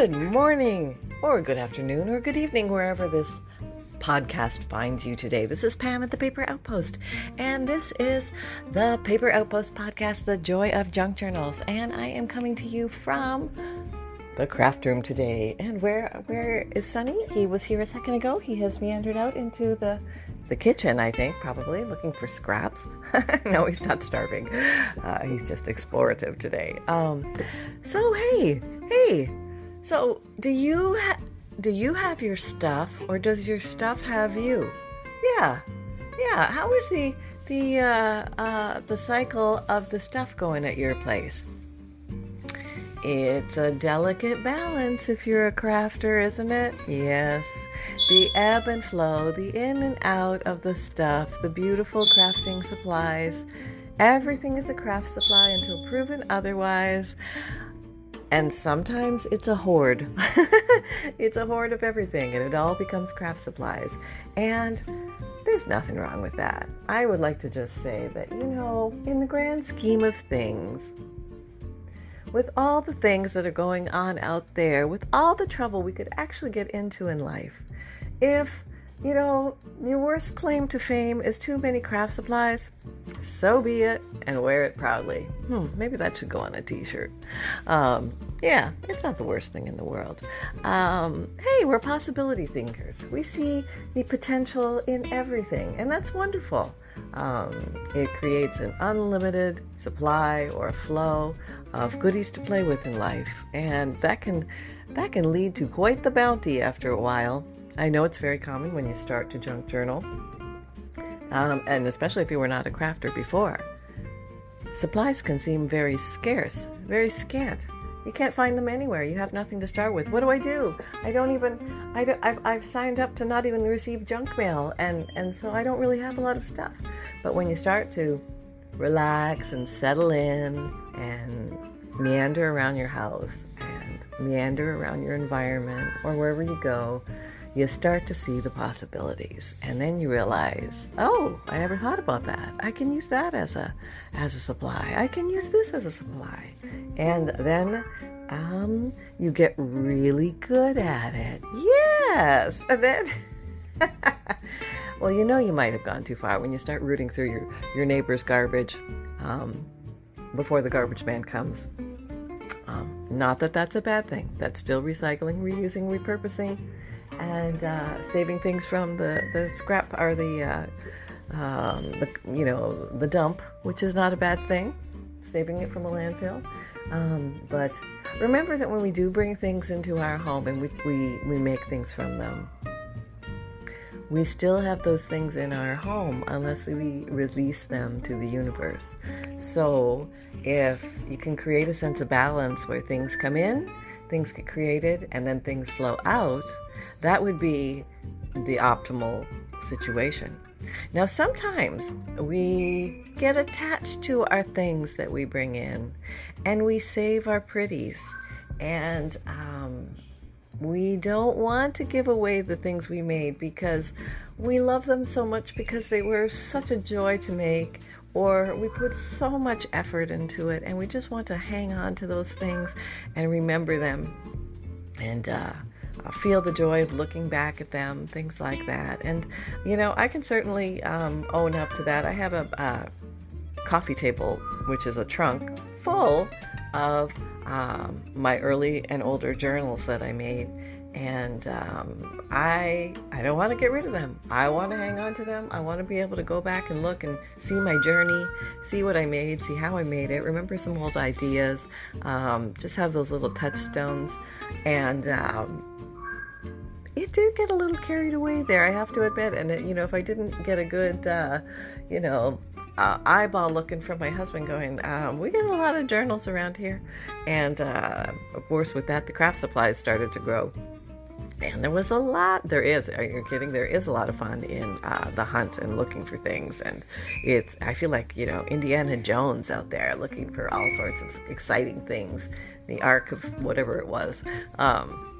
Good morning, or good afternoon, or good evening, wherever this podcast finds you today. This is Pam at the Paper Outpost, and this is the Paper Outpost podcast, The Joy of Junk Journals. And I am coming to you from the craft room today. And where where is Sunny? He was here a second ago. He has meandered out into the the kitchen, I think, probably looking for scraps. no, he's not starving. Uh, he's just explorative today. Um, so hey, hey. So do you ha- do you have your stuff, or does your stuff have you? Yeah, yeah. How is the the uh, uh, the cycle of the stuff going at your place? It's a delicate balance if you're a crafter, isn't it? Yes. The ebb and flow, the in and out of the stuff, the beautiful crafting supplies. Everything is a craft supply until proven otherwise. And sometimes it's a hoard. it's a hoard of everything, and it all becomes craft supplies. And there's nothing wrong with that. I would like to just say that, you know, in the grand scheme of things, with all the things that are going on out there, with all the trouble we could actually get into in life, if, you know, your worst claim to fame is too many craft supplies, so be it and wear it proudly. Hmm, maybe that should go on a t shirt. Um, yeah, it's not the worst thing in the world. Um, hey, we're possibility thinkers. We see the potential in everything, and that's wonderful. Um, it creates an unlimited supply or flow of goodies to play with in life, and that can that can lead to quite the bounty after a while. I know it's very common when you start to junk journal, um, and especially if you were not a crafter before. Supplies can seem very scarce, very scant. You can't find them anywhere. You have nothing to start with. What do I do? I don't even. I don't, I've, I've signed up to not even receive junk mail, and and so I don't really have a lot of stuff. But when you start to relax and settle in and meander around your house and meander around your environment or wherever you go, you start to see the possibilities and then you realize oh i never thought about that. I can use that as a as a supply. I can use this as a supply. And then um, you get really good at it. Yes! And then well you know you might have gone too far when you start rooting through your your neighbor's garbage um, before the garbage man comes. Um, not that that's a bad thing. That's still recycling reusing repurposing and uh, saving things from the, the scrap or the, uh, um, the you know the dump, which is not a bad thing. Saving it from a landfill, um, but remember that when we do bring things into our home and we, we, we make things from them, we still have those things in our home unless we release them to the universe. So if you can create a sense of balance where things come in things get created and then things flow out, that would be the optimal situation. Now, sometimes we get attached to our things that we bring in and we save our pretties. And um, we don't want to give away the things we made because we love them so much because they were such a joy to make or we put so much effort into it and we just want to hang on to those things and remember them and uh, feel the joy of looking back at them, things like that. And, you know, I can certainly um, own up to that. I have a, coffee table, which is a trunk full of um, my early and older journals that I made and um, I I don't want to get rid of them. I want to hang on to them. I want to be able to go back and look and see my journey, see what I made, see how I made it, remember some old ideas, um, just have those little touchstones, and um, it did get a little carried away there. I have to admit, and it, you know if I didn't get a good uh, you know uh, eyeball looking from my husband going, um, We get a lot of journals around here. And uh, of course, with that, the craft supplies started to grow and there was a lot there is are you kidding there is a lot of fun in uh, the hunt and looking for things and it's i feel like you know indiana jones out there looking for all sorts of exciting things the ark of whatever it was um,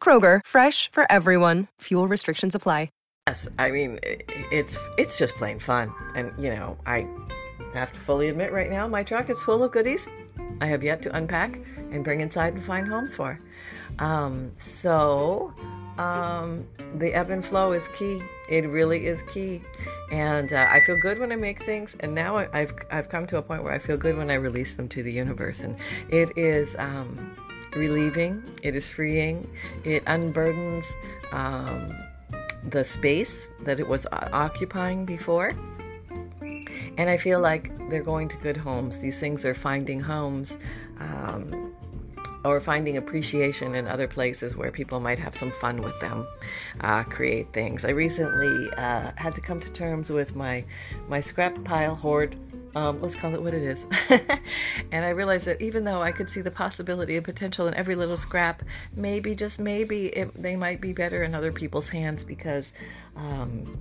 Kroger, fresh for everyone. Fuel restrictions apply. Yes, I mean it's it's just plain fun, and you know I have to fully admit right now my truck is full of goodies. I have yet to unpack and bring inside and find homes for. Um, so um, the ebb and flow is key. It really is key, and uh, I feel good when I make things. And now I, have I've come to a point where I feel good when I release them to the universe, and it is um, relieving. It is freeing. It unburdens. Um, the space that it was occupying before. And I feel like they're going to good homes. These things are finding homes um, or finding appreciation in other places where people might have some fun with them, uh, create things. I recently uh, had to come to terms with my, my scrap pile hoard um, let's call it what it is. and I realized that even though I could see the possibility and potential in every little scrap, maybe, just maybe, it, they might be better in other people's hands because um,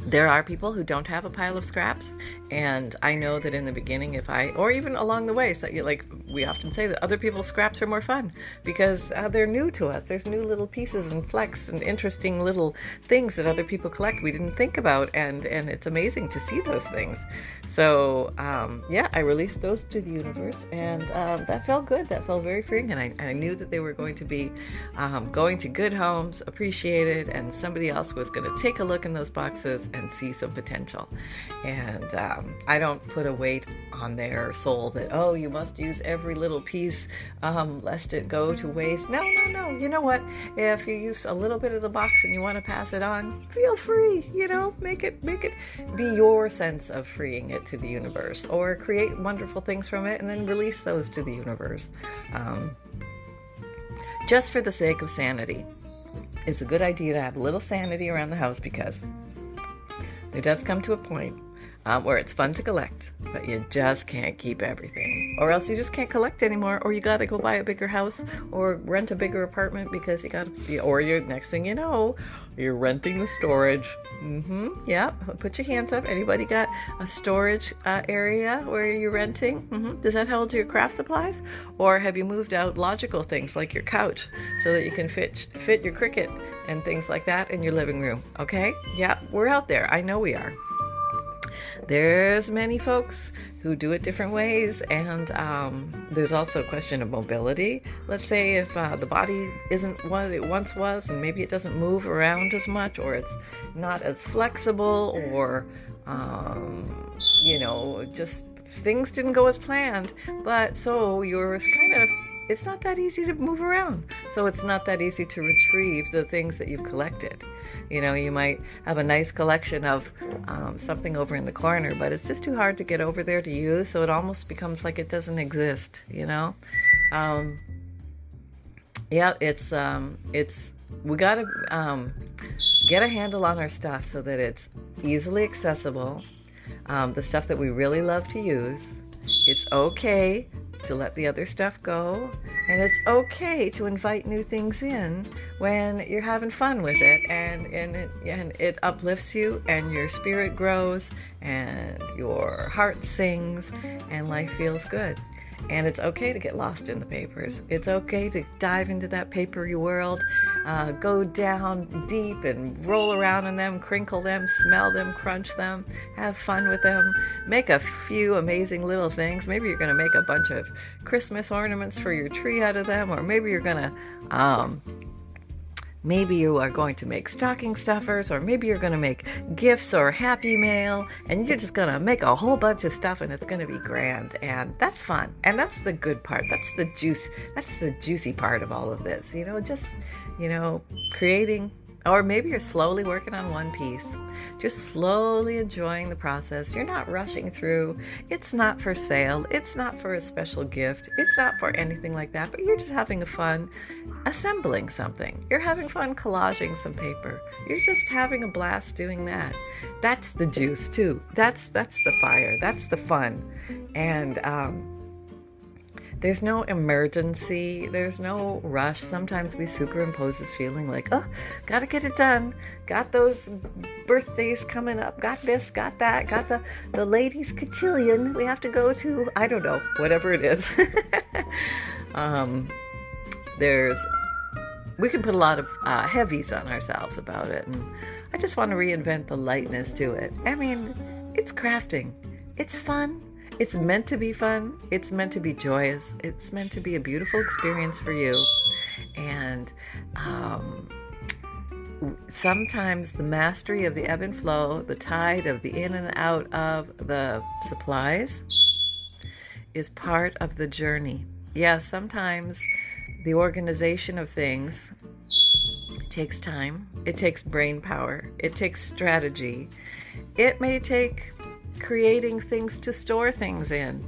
there are people who don't have a pile of scraps and i know that in the beginning if i or even along the way so like we often say that other people's scraps are more fun because uh, they're new to us. There's new little pieces and flecks and interesting little things that other people collect we didn't think about and and it's amazing to see those things. So um, yeah i released those to the universe and um, that felt good. That felt very freeing and I, I knew that they were going to be um, going to good homes appreciated and somebody else was going to take a look in those boxes and see some potential. And um, I don't put a weight on their soul that, oh, you must use every little piece um, lest it go to waste. No, no, no. You know what? If you use a little bit of the box and you want to pass it on, feel free. You know, make it make it be your sense of freeing it to the universe, or create wonderful things from it and then release those to the universe. Um, just for the sake of sanity. It's a good idea to have a little sanity around the house because there does come to a point um, where it's fun to collect, but you just can't keep everything. Or else you just can't collect anymore, or you gotta go buy a bigger house or rent a bigger apartment because you gotta, be, or you're, next thing you know, you're renting the storage. Mm-hmm, yeah, put your hands up. Anybody got a storage uh, area where you're renting? Mm-hmm. Does that hold your craft supplies? Or have you moved out logical things like your couch so that you can fit, fit your Cricut and things like that in your living room? Okay, yeah, we're out there. I know we are there's many folks who do it different ways, and um, there's also a question of mobility. Let's say if uh, the body isn't what it once was, and maybe it doesn't move around as much, or it's not as flexible, or um, you know, just things didn't go as planned. But so you're kind of it's not that easy to move around. So it's not that easy to retrieve the things that you've collected. You know, you might have a nice collection of um, something over in the corner, but it's just too hard to get over there to use. So it almost becomes like it doesn't exist. You know, um, yeah, it's um, it's we got to um, get a handle on our stuff so that it's easily accessible. Um, the stuff that we really love to use. It's okay to let the other stuff go. And it's okay to invite new things in when you're having fun with it and, and, it, and it uplifts you and your spirit grows and your heart sings and life feels good. And it's okay to get lost in the papers. It's okay to dive into that papery world, uh, go down deep and roll around in them, crinkle them, smell them, crunch them, have fun with them, make a few amazing little things. Maybe you're going to make a bunch of Christmas ornaments for your tree out of them, or maybe you're going to um, Maybe you are going to make stocking stuffers, or maybe you're going to make gifts or happy mail, and you're just going to make a whole bunch of stuff, and it's going to be grand, and that's fun, and that's the good part. That's the juice. That's the juicy part of all of this. You know, just you know, creating Or maybe you're slowly working on one piece, just slowly enjoying the process. You're not rushing through. It's not for sale. It's not for a special gift. It's not for anything like that, but you're just having fun assembling something. You're having fun collaging some paper. You're just having a blast doing that. That's the juice too. That's that's the fire. That's the fun. And um there's no emergency, there's no rush. Sometimes we superimpose this feeling like, oh, gotta get it done. Got those birthdays coming up, got this, got that, got the, the ladies' cotillion we have to go to. I don't know, whatever it is. um, there's, we can put a lot of uh, heavies on ourselves about it. And I just want to reinvent the lightness to it. I mean, it's crafting, it's fun it's meant to be fun. It's meant to be joyous. It's meant to be a beautiful experience for you. And um, sometimes the mastery of the ebb and flow, the tide of the in and out of the supplies, is part of the journey. Yes, yeah, sometimes the organization of things takes time, it takes brain power, it takes strategy, it may take creating things to store things in.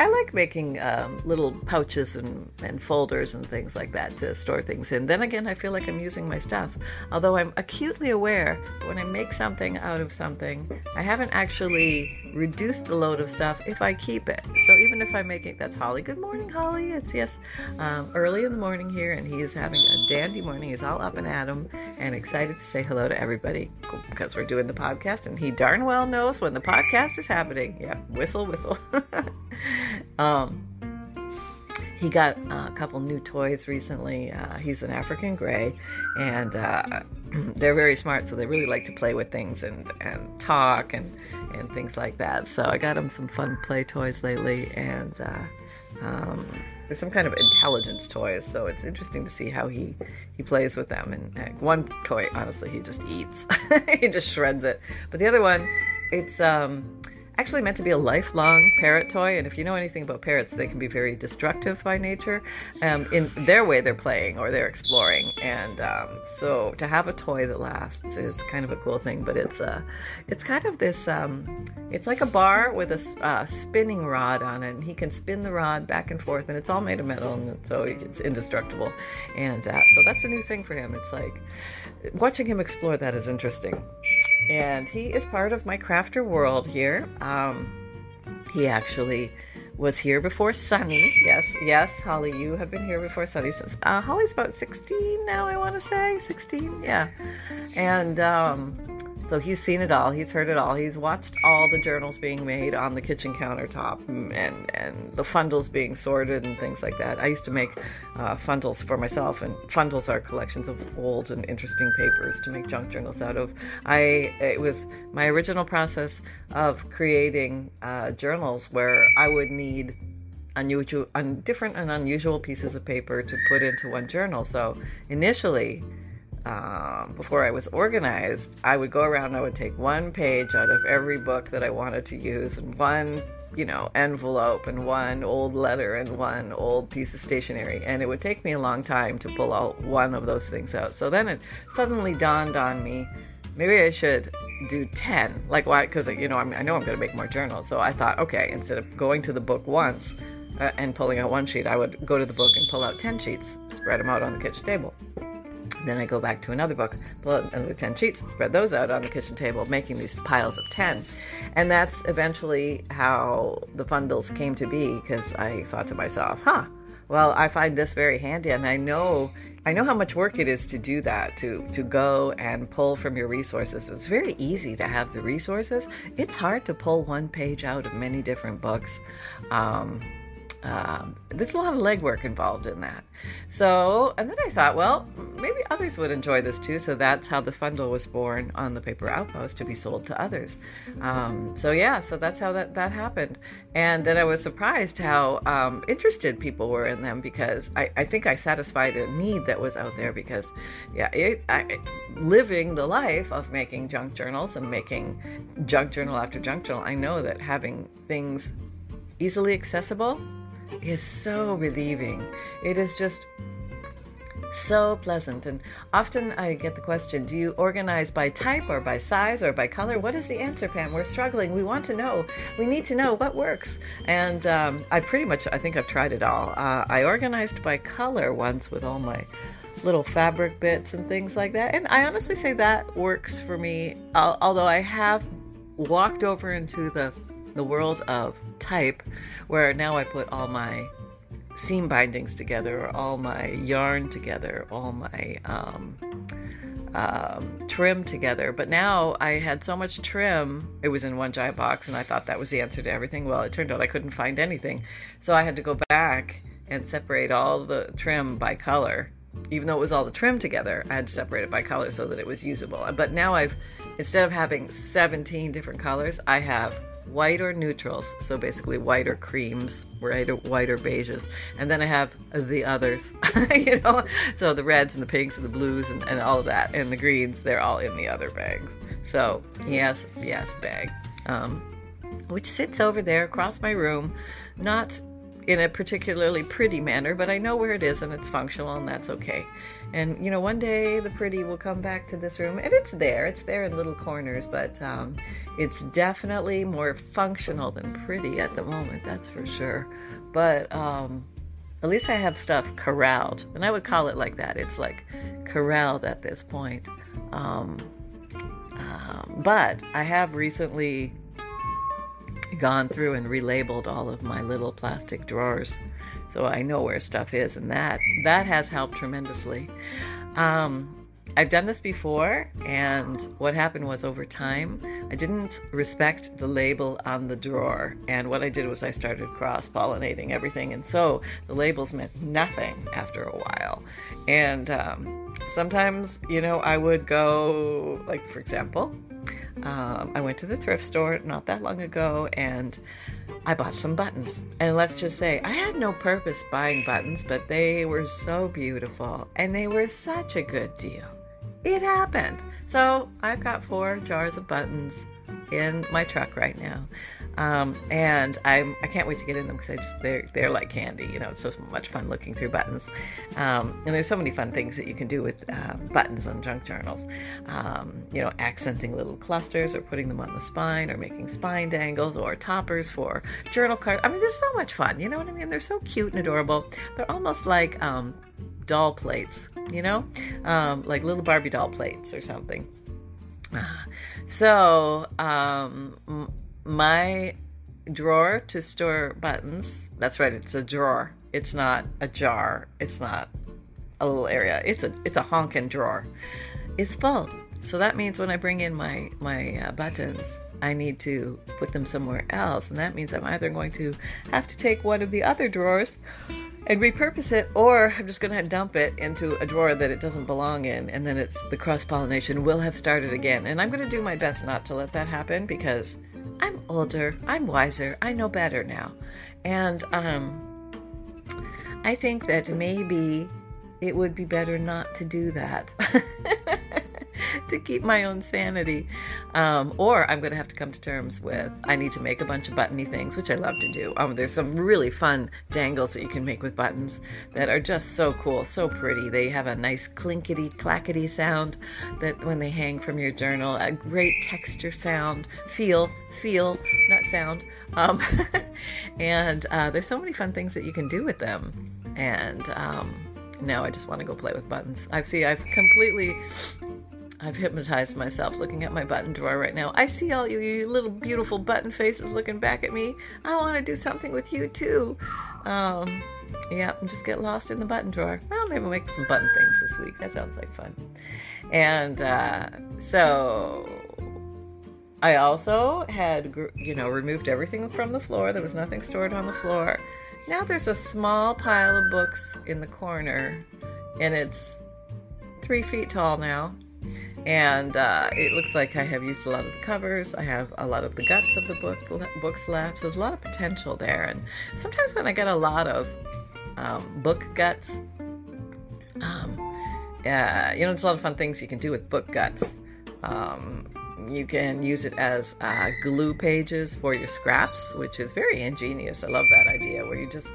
I like making um, little pouches and, and folders and things like that to store things in. Then again, I feel like I'm using my stuff. Although I'm acutely aware that when I make something out of something, I haven't actually reduced the load of stuff if I keep it. So even if I'm making, that's Holly. Good morning, Holly. It's yes, um, early in the morning here, and he is having a dandy morning. He's all up and at him and excited to say hello to everybody because we're doing the podcast, and he darn well knows when the podcast is happening. Yeah, whistle, whistle. um, he got uh, a couple new toys recently. Uh, he's an African gray, and uh, they're very smart, so they really like to play with things and, and talk and, and things like that. So I got him some fun play toys lately, and uh, um, there's some kind of intelligence toys. So it's interesting to see how he he plays with them. And one toy, honestly, he just eats. he just shreds it. But the other one, it's um, actually meant to be a lifelong parrot toy. And if you know anything about parrots, they can be very destructive by nature. Um, in their way, they're playing or they're exploring. And um, so to have a toy that lasts is kind of a cool thing. But it's a, uh, it's kind of this, um, it's like a bar with a uh, spinning rod on it. And he can spin the rod back and forth, and it's all made of metal, and so it's indestructible. And uh, so that's a new thing for him. It's like watching him explore that is interesting and he is part of my crafter world here. Um, he actually was here before Sunny. Yes, yes, Holly, you have been here before Sunny since uh, Holly's about 16 now, I want to say 16, yeah, and um, so he's seen it all. He's heard it all. He's watched all the journals being made on the kitchen countertop and, and the fundles being sorted and things like that. I used to make uh, fundles for myself, and fundles are collections of old and interesting papers to make junk journals out of. I it was my original process of creating uh, journals where I would need unusual, un, different and unusual pieces of paper to put into one journal. So initially um, before I was organized, I would go around and I would take one page out of every book that I wanted to use and one, you know, envelope and one old letter and one old piece of stationery. And it would take me a long time to pull out one of those things out. So then it suddenly dawned on me maybe I should do 10. Like, why? Because, you know, I'm, i know I'm going to make more journals. So I thought, okay, instead of going to the book once uh, and pulling out one sheet, I would go to the book and pull out 10 sheets, spread them out on the kitchen table. Then I go back to another book, pull out another 10 sheets, spread those out on the kitchen table, making these piles of 10. And that's eventually how the fundles came to be because I thought to myself, huh, well, I find this very handy and I know I know how much work it is to do that, to, to go and pull from your resources. It's very easy to have the resources. It's hard to pull one page out of many different books. Um, um, there's a lot of legwork involved in that. So, and then I thought, well, maybe others would enjoy this too. So that's how the fundle was born on the paper outpost to be sold to others. Um, so yeah, so that's how that that happened. And then I was surprised how um, interested people were in them because I, I, think I satisfied a need that was out there. Because yeah, it, I, living the life of making junk journals and making junk journal after junk journal, I know that having things easily accessible is so relieving. It is just so pleasant. And often I get the question do you organize by type or by size or by color? What is the answer, Pam? We're struggling. We want to know. We need to know what works. And um, I pretty much, I think I've tried it all. Uh, I organized by color once with all my little fabric bits and things like that. And I honestly say that works for me, although I have walked over into the the world of type where now I put all my seam bindings together, all my yarn together, all my um, um, trim together. But now I had so much trim, it was in one giant box, and I thought that was the answer to everything. Well, it turned out I couldn't find anything. So I had to go back and separate all the trim by color. Even though it was all the trim together, I had to separate it by color so that it was usable. But now I've, instead of having 17 different colors, I have white or neutrals, so basically white or creams, or, white or beiges, and then I have the others, you know, so the reds and the pinks and the blues and, and all of that, and the greens, they're all in the other bags. So yes, yes, bag, um, which sits over there across my room, not in a particularly pretty manner, but I know where it is and it's functional and that's okay. And you know, one day the pretty will come back to this room, and it's there. It's there in little corners, but um, it's definitely more functional than pretty at the moment. That's for sure. But um, at least I have stuff corralled, and I would call it like that. It's like corralled at this point. Um, um but I have recently gone through and relabeled all of my little plastic drawers so I know where stuff is, and that that has helped tremendously. Um, I've done this before, and what happened was over time, I didn't respect the label on the drawer. And what I did was I started cross pollinating everything. And so the labels meant nothing after a while. And um, sometimes, you know, I would go, like, for example, um, I went to the thrift store not that long ago and I bought some buttons. And let's just say, I had no purpose buying buttons, but they were so beautiful and they were such a good deal. It happened. So I've got four jars of buttons in my truck right now. Um, and I'm I can't wait to get in them because I just they're they're like candy. You know, it's so much fun looking through buttons. Um, and there's so many fun things that you can do with uh, buttons on junk journals. Um, you know, accenting little clusters or putting them on the spine or making spine dangles or toppers for journal cards. I mean, there's so much fun. You know what I mean? They're so cute and adorable. They're almost like um, doll plates. You know, um, like little Barbie doll plates or something. So, um, my drawer to store buttons. That's right, it's a drawer. It's not a jar. It's not a little area. It's a it's a honkin' drawer. It's full. So that means when I bring in my my uh, buttons, I need to put them somewhere else, and that means I'm either going to have to take one of the other drawers and repurpose it, or I'm just going to dump it into a drawer that it doesn't belong in, and then it's the cross pollination will have started again. And I'm going to do my best not to let that happen because I'm older, I'm wiser, I know better now. And um, I think that maybe it would be better not to do that. to keep my own sanity. Um, or I'm going to have to come to terms with I need to make a bunch of buttony things, which I love to do. Um, there's some really fun dangles that you can make with buttons that are just so cool, so pretty. They have a nice clinkety clackety sound that when they hang from your journal, a great texture sound, feel, feel, not sound. Um, and uh, there's so many fun things that you can do with them. And um, now I just want to go play with buttons. I see I've completely I've hypnotized myself looking at my button drawer right now. I see all you, you little beautiful button faces looking back at me. I want to do something with you too. Um, yeah, just get lost in the button drawer. Well, maybe make some button things this week. That sounds like fun. And uh, so I also had, you know, removed everything from the floor. There was nothing stored on the floor. Now there's a small pile of books in the corner, and it's three feet tall now and uh, it looks like I have used a lot of the covers. I have a lot of the guts of the book books left. So there's a lot of potential there. And sometimes when I get a lot of um, book guts, um, you know, there's a lot of fun things you can do with book guts. Um, you can use it as uh, glue pages for your scraps, which is very ingenious. I love that idea where you just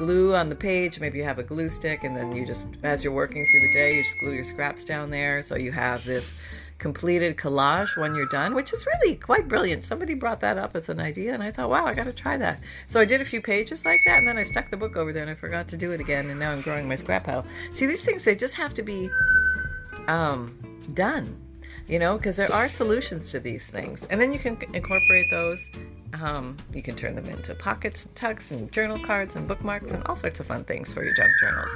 glue on the page. Maybe you have a glue stick, and then you just, as you're working through the day, you just glue your scraps down there. So you have this completed collage when you're done, which is really quite brilliant. Somebody brought that up as an idea, and I thought, wow, I got to try that. So I did a few pages like that, and then I stuck the book over there, and I forgot to do it again, and now I'm growing my scrap pile. See, these things, they just have to be um, done you know, because there are solutions to these things. And then you can incorporate those. Um, you can turn them into pockets and tucks and journal cards and bookmarks and all sorts of fun things for your junk journals.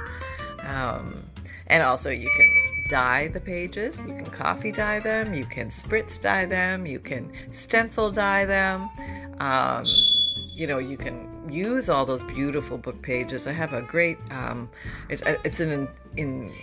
Um, and also, you can dye the pages. You can coffee dye them. You can spritz dye them. You can stencil dye them. Um, you know, you can use all those beautiful book pages. I have a great. Um, it's it's in in.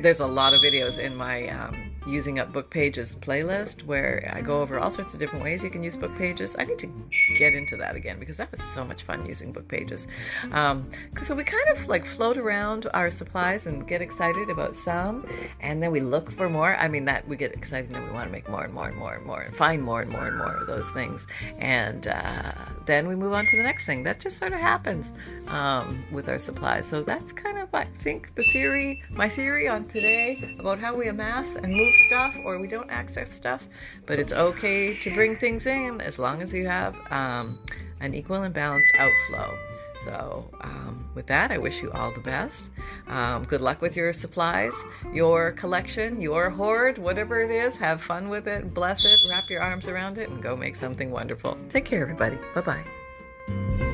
There's a lot of videos in my um, using up book pages playlist where I go over all sorts of different ways you can use book pages. I need to get into that again because that was so much fun using book pages. Um, so we kind of like float around our supplies and get excited about some, and then we look for more. I mean, that we get excited and we want to make more and more and more and more and find more and more and more of those things. And uh, then we move on to the next thing. That just sort of happens um, with our supplies. So that's kind of, I think, the theory, my theory on today about how we amass and move stuff or we don't access stuff. But it's okay to bring things in as long as you have um, an equal and balanced outflow. So, um, with that, I wish you all the best. Um, good luck with your supplies, your collection, your hoard, whatever it is. Have fun with it, bless it, wrap your arms around it, and go make something wonderful. Take care, everybody. Bye bye.